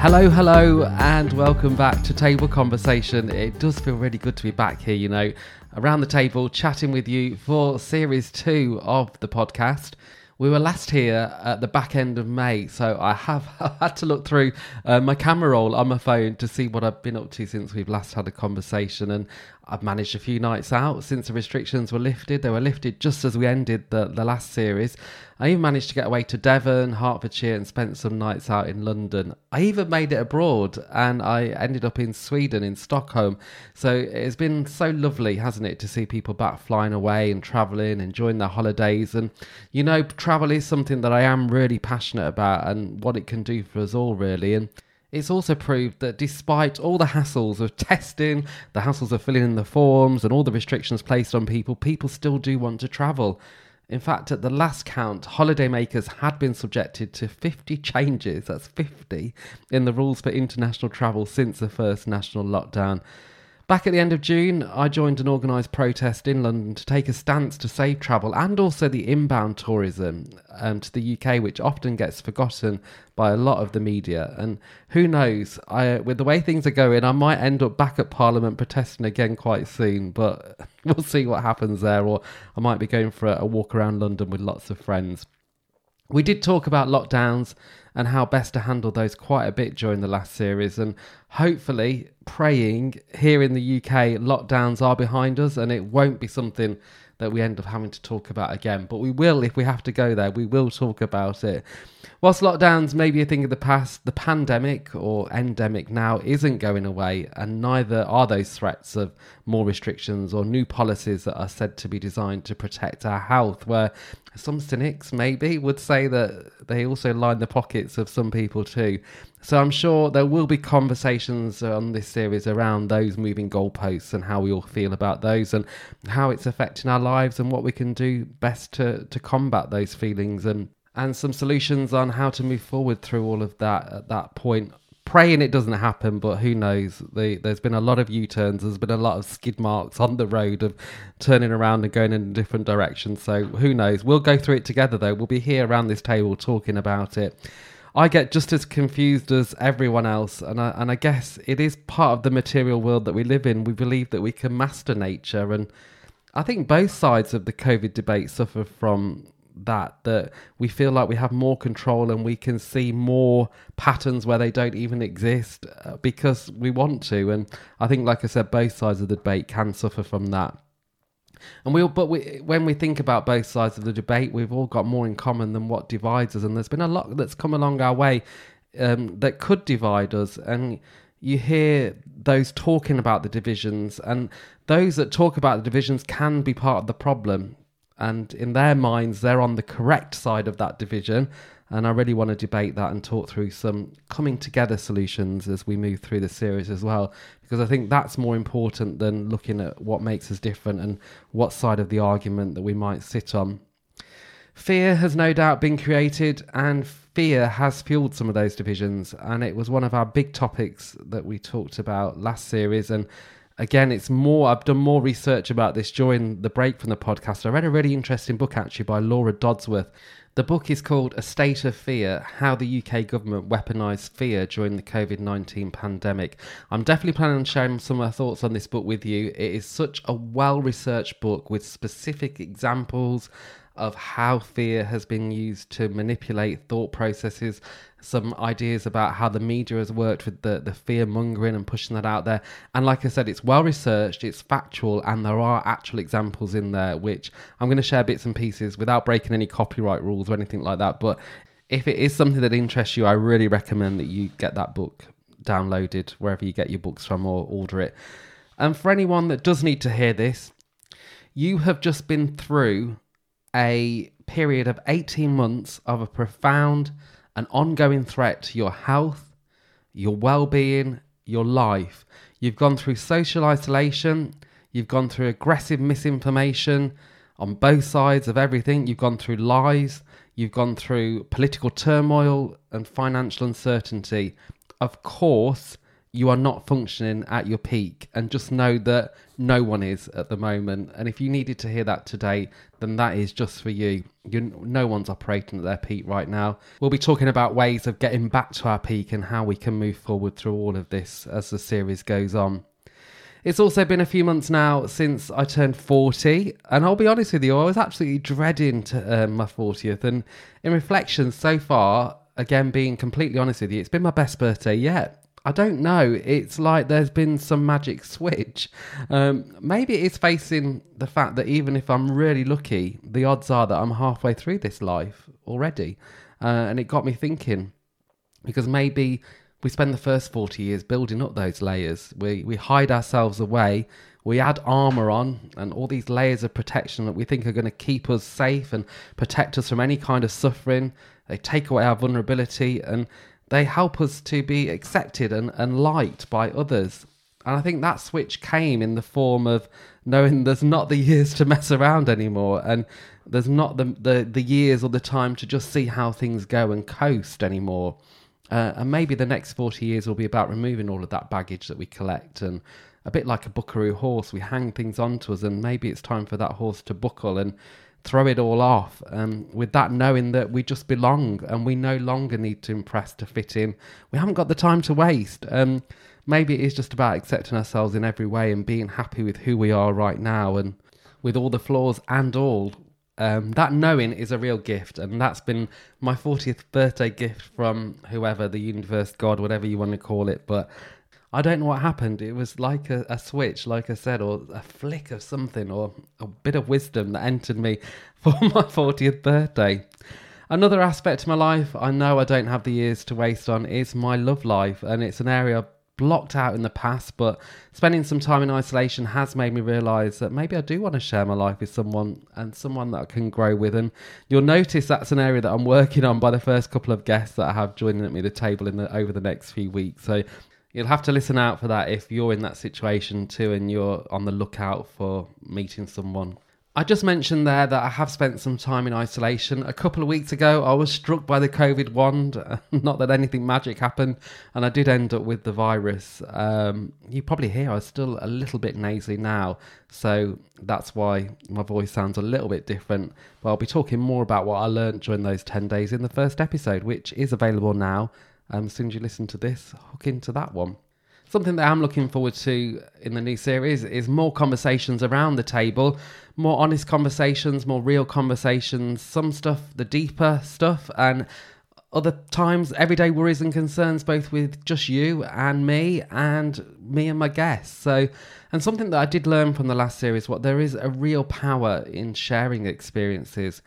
Hello, hello, and welcome back to Table Conversation. It does feel really good to be back here, you know, around the table chatting with you for series two of the podcast. We were last here at the back end of May, so I have had to look through uh, my camera roll on my phone to see what I've been up to since we've last had a conversation. And I've managed a few nights out since the restrictions were lifted. They were lifted just as we ended the, the last series. I even managed to get away to Devon, Hertfordshire, and spent some nights out in London. I even made it abroad and I ended up in Sweden, in Stockholm. So it's been so lovely, hasn't it, to see people back flying away and traveling, enjoying their holidays. And you know, travel is something that I am really passionate about and what it can do for us all, really. And it's also proved that despite all the hassles of testing, the hassles of filling in the forms, and all the restrictions placed on people, people still do want to travel. In fact, at the last count, holidaymakers had been subjected to 50 changes, that's 50, in the rules for international travel since the first national lockdown. Back at the end of June, I joined an organised protest in London to take a stance to save travel and also the inbound tourism um, to the UK, which often gets forgotten by a lot of the media. And who knows, I, with the way things are going, I might end up back at Parliament protesting again quite soon, but we'll see what happens there. Or I might be going for a, a walk around London with lots of friends. We did talk about lockdowns and how best to handle those quite a bit during the last series. And hopefully, praying here in the UK, lockdowns are behind us and it won't be something that we end up having to talk about again. But we will, if we have to go there, we will talk about it. Whilst lockdowns may be a thing of the past, the pandemic or endemic now isn't going away, and neither are those threats of more restrictions or new policies that are said to be designed to protect our health, where some cynics maybe would say that they also line the pockets of some people too. So I'm sure there will be conversations on this series around those moving goalposts and how we all feel about those and how it's affecting our lives and what we can do best to, to combat those feelings and and some solutions on how to move forward through all of that at that point. Praying it doesn't happen, but who knows? The, there's been a lot of U turns. There's been a lot of skid marks on the road of turning around and going in a different direction. So who knows? We'll go through it together, though. We'll be here around this table talking about it. I get just as confused as everyone else, and I, and I guess it is part of the material world that we live in. We believe that we can master nature, and I think both sides of the COVID debate suffer from that that we feel like we have more control and we can see more patterns where they don't even exist uh, because we want to and i think like i said both sides of the debate can suffer from that and we but we, when we think about both sides of the debate, we've all got more in common than what divides us. And there's been a lot that's come along our way um, that could divide us. And you hear those talking about the divisions, and those that talk about the divisions can be part of the problem and in their minds they're on the correct side of that division and I really want to debate that and talk through some coming together solutions as we move through the series as well because I think that's more important than looking at what makes us different and what side of the argument that we might sit on. Fear has no doubt been created and fear has fueled some of those divisions and it was one of our big topics that we talked about last series and again, it's more. I've done more research about this during the break from the podcast. I read a really interesting book actually by Laura Dodsworth. The book is called A State of Fear How the UK Government Weaponised Fear During the COVID 19 Pandemic. I'm definitely planning on sharing some of my thoughts on this book with you. It is such a well researched book with specific examples of how fear has been used to manipulate thought processes, some ideas about how the media has worked with the, the fear mongering and pushing that out there. And like I said, it's well researched, it's factual, and there are actual examples in there, which I'm going to share bits and pieces without breaking any copyright rules or anything like that. But if it is something that interests you, I really recommend that you get that book downloaded wherever you get your books from or order it. And for anyone that does need to hear this, you have just been through a period of 18 months of a profound and ongoing threat to your health, your well being, your life. You've gone through social isolation, you've gone through aggressive misinformation on both sides of everything, you've gone through lies, you've gone through political turmoil and financial uncertainty. Of course, you are not functioning at your peak and just know that no one is at the moment and if you needed to hear that today then that is just for you you no one's operating at their peak right now we'll be talking about ways of getting back to our peak and how we can move forward through all of this as the series goes on it's also been a few months now since I turned 40, and I'll be honest with you, I was absolutely dreading to, uh, my 40th. And in reflection, so far, again, being completely honest with you, it's been my best birthday yet. I don't know. It's like there's been some magic switch. Um, maybe it's facing the fact that even if I'm really lucky, the odds are that I'm halfway through this life already. Uh, and it got me thinking because maybe we spend the first 40 years building up those layers. We, we hide ourselves away. We add armor on and all these layers of protection that we think are going to keep us safe and protect us from any kind of suffering. They take away our vulnerability and they help us to be accepted and, and liked by others. And I think that switch came in the form of knowing there's not the years to mess around anymore and there's not the, the, the years or the time to just see how things go and coast anymore. Uh, and maybe the next 40 years will be about removing all of that baggage that we collect and a bit like a buckaroo horse, we hang things onto us, and maybe it's time for that horse to buckle and throw it all off um, with that knowing that we just belong and we no longer need to impress to fit in. We haven't got the time to waste. Um, maybe it is just about accepting ourselves in every way and being happy with who we are right now and with all the flaws and all. Um, that knowing is a real gift, and that's been my 40th birthday gift from whoever, the universe, God, whatever you want to call it. But I don't know what happened. It was like a, a, switch, like I said, or a flick of something, or a bit of wisdom that entered me for my 40th birthday. Another aspect of my life I know I don't have the years to waste on is my love life, and it's an area blocked out in the past, but spending some time in isolation has made me realise that maybe I do want to share my life with someone and someone that I can grow with. And you'll notice that's an area that I'm working on by the first couple of guests that I have joining at me at the table in the, over the next few weeks. So You'll have to listen out for that if you're in that situation too and you're on the lookout for meeting someone. I just mentioned there that I have spent some time in isolation. A couple of weeks ago, I was struck by the COVID wand. Not that anything magic happened, and I did end up with the virus. Um, you probably hear I'm still a little bit nasally now, so that's why my voice sounds a little bit different. But I'll be talking more about what I learned during those 10 days in the first episode, which is available now um, as soon as you listen to this, hook into that one. Something that I'm looking forward to in the new series is more conversations around the table, more honest conversations, more real conversations, some stuff, the deeper stuff, and other times everyday worries and concerns both with just you and me and me and my guests so and something that i did learn from the last series what there is a real power in sharing experiences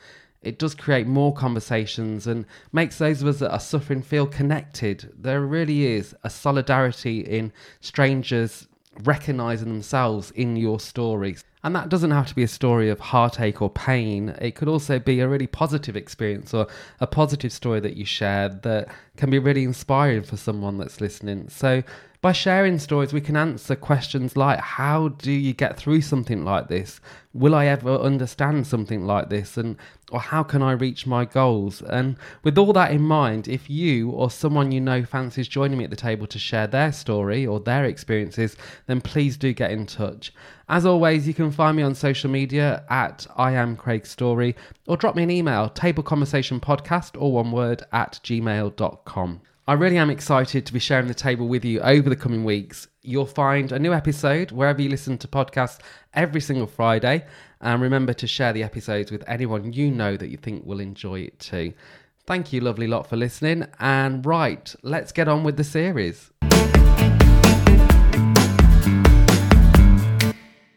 it does create more conversations and makes those of us that are suffering feel connected. There really is a solidarity in strangers recognizing themselves in your stories. And that doesn't have to be a story of heartache or pain. It could also be a really positive experience or a positive story that you shared that can be really inspiring for someone that's listening. So by sharing stories, we can answer questions like how do you get through something like this? Will I ever understand something like this? And or how can I reach my goals? And with all that in mind, if you or someone you know fancies joining me at the table to share their story or their experiences, then please do get in touch. As always, you can find me on social media at I am Craig Story or drop me an email, tableconversationpodcast or one word at gmail.com. I really am excited to be sharing the table with you over the coming weeks. You'll find a new episode wherever you listen to podcasts every single Friday. And remember to share the episodes with anyone you know that you think will enjoy it too. Thank you, lovely lot, for listening. And right, let's get on with the series.